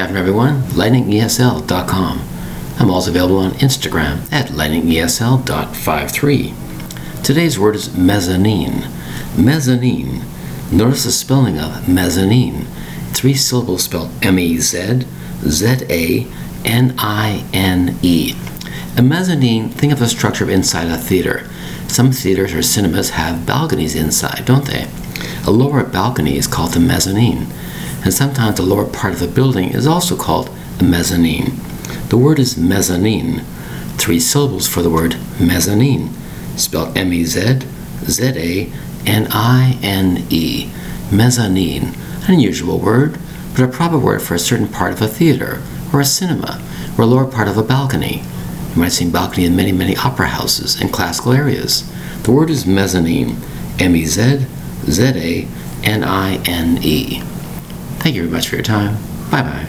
afternoon, everyone. LightningESL.com. I'm also available on Instagram at lightningesl.53. Today's word is mezzanine. Mezzanine. Notice the spelling of mezzanine. Three syllables spelled M E Z Z A N I N E. A mezzanine, think of the structure inside a theater. Some theaters or cinemas have balconies inside, don't they? A lower balcony is called the mezzanine, and sometimes the lower part of the building is also called a mezzanine. The word is mezzanine, three syllables for the word mezzanine, spelled M E Z Z A N I N E. Mezzanine, an unusual word, but a proper word for a certain part of a theater or a cinema or a lower part of a balcony. You might see balcony in many, many opera houses and classical areas. The word is mezzanine, M E Z Z A N I N E. Thank you very much for your time. Bye bye.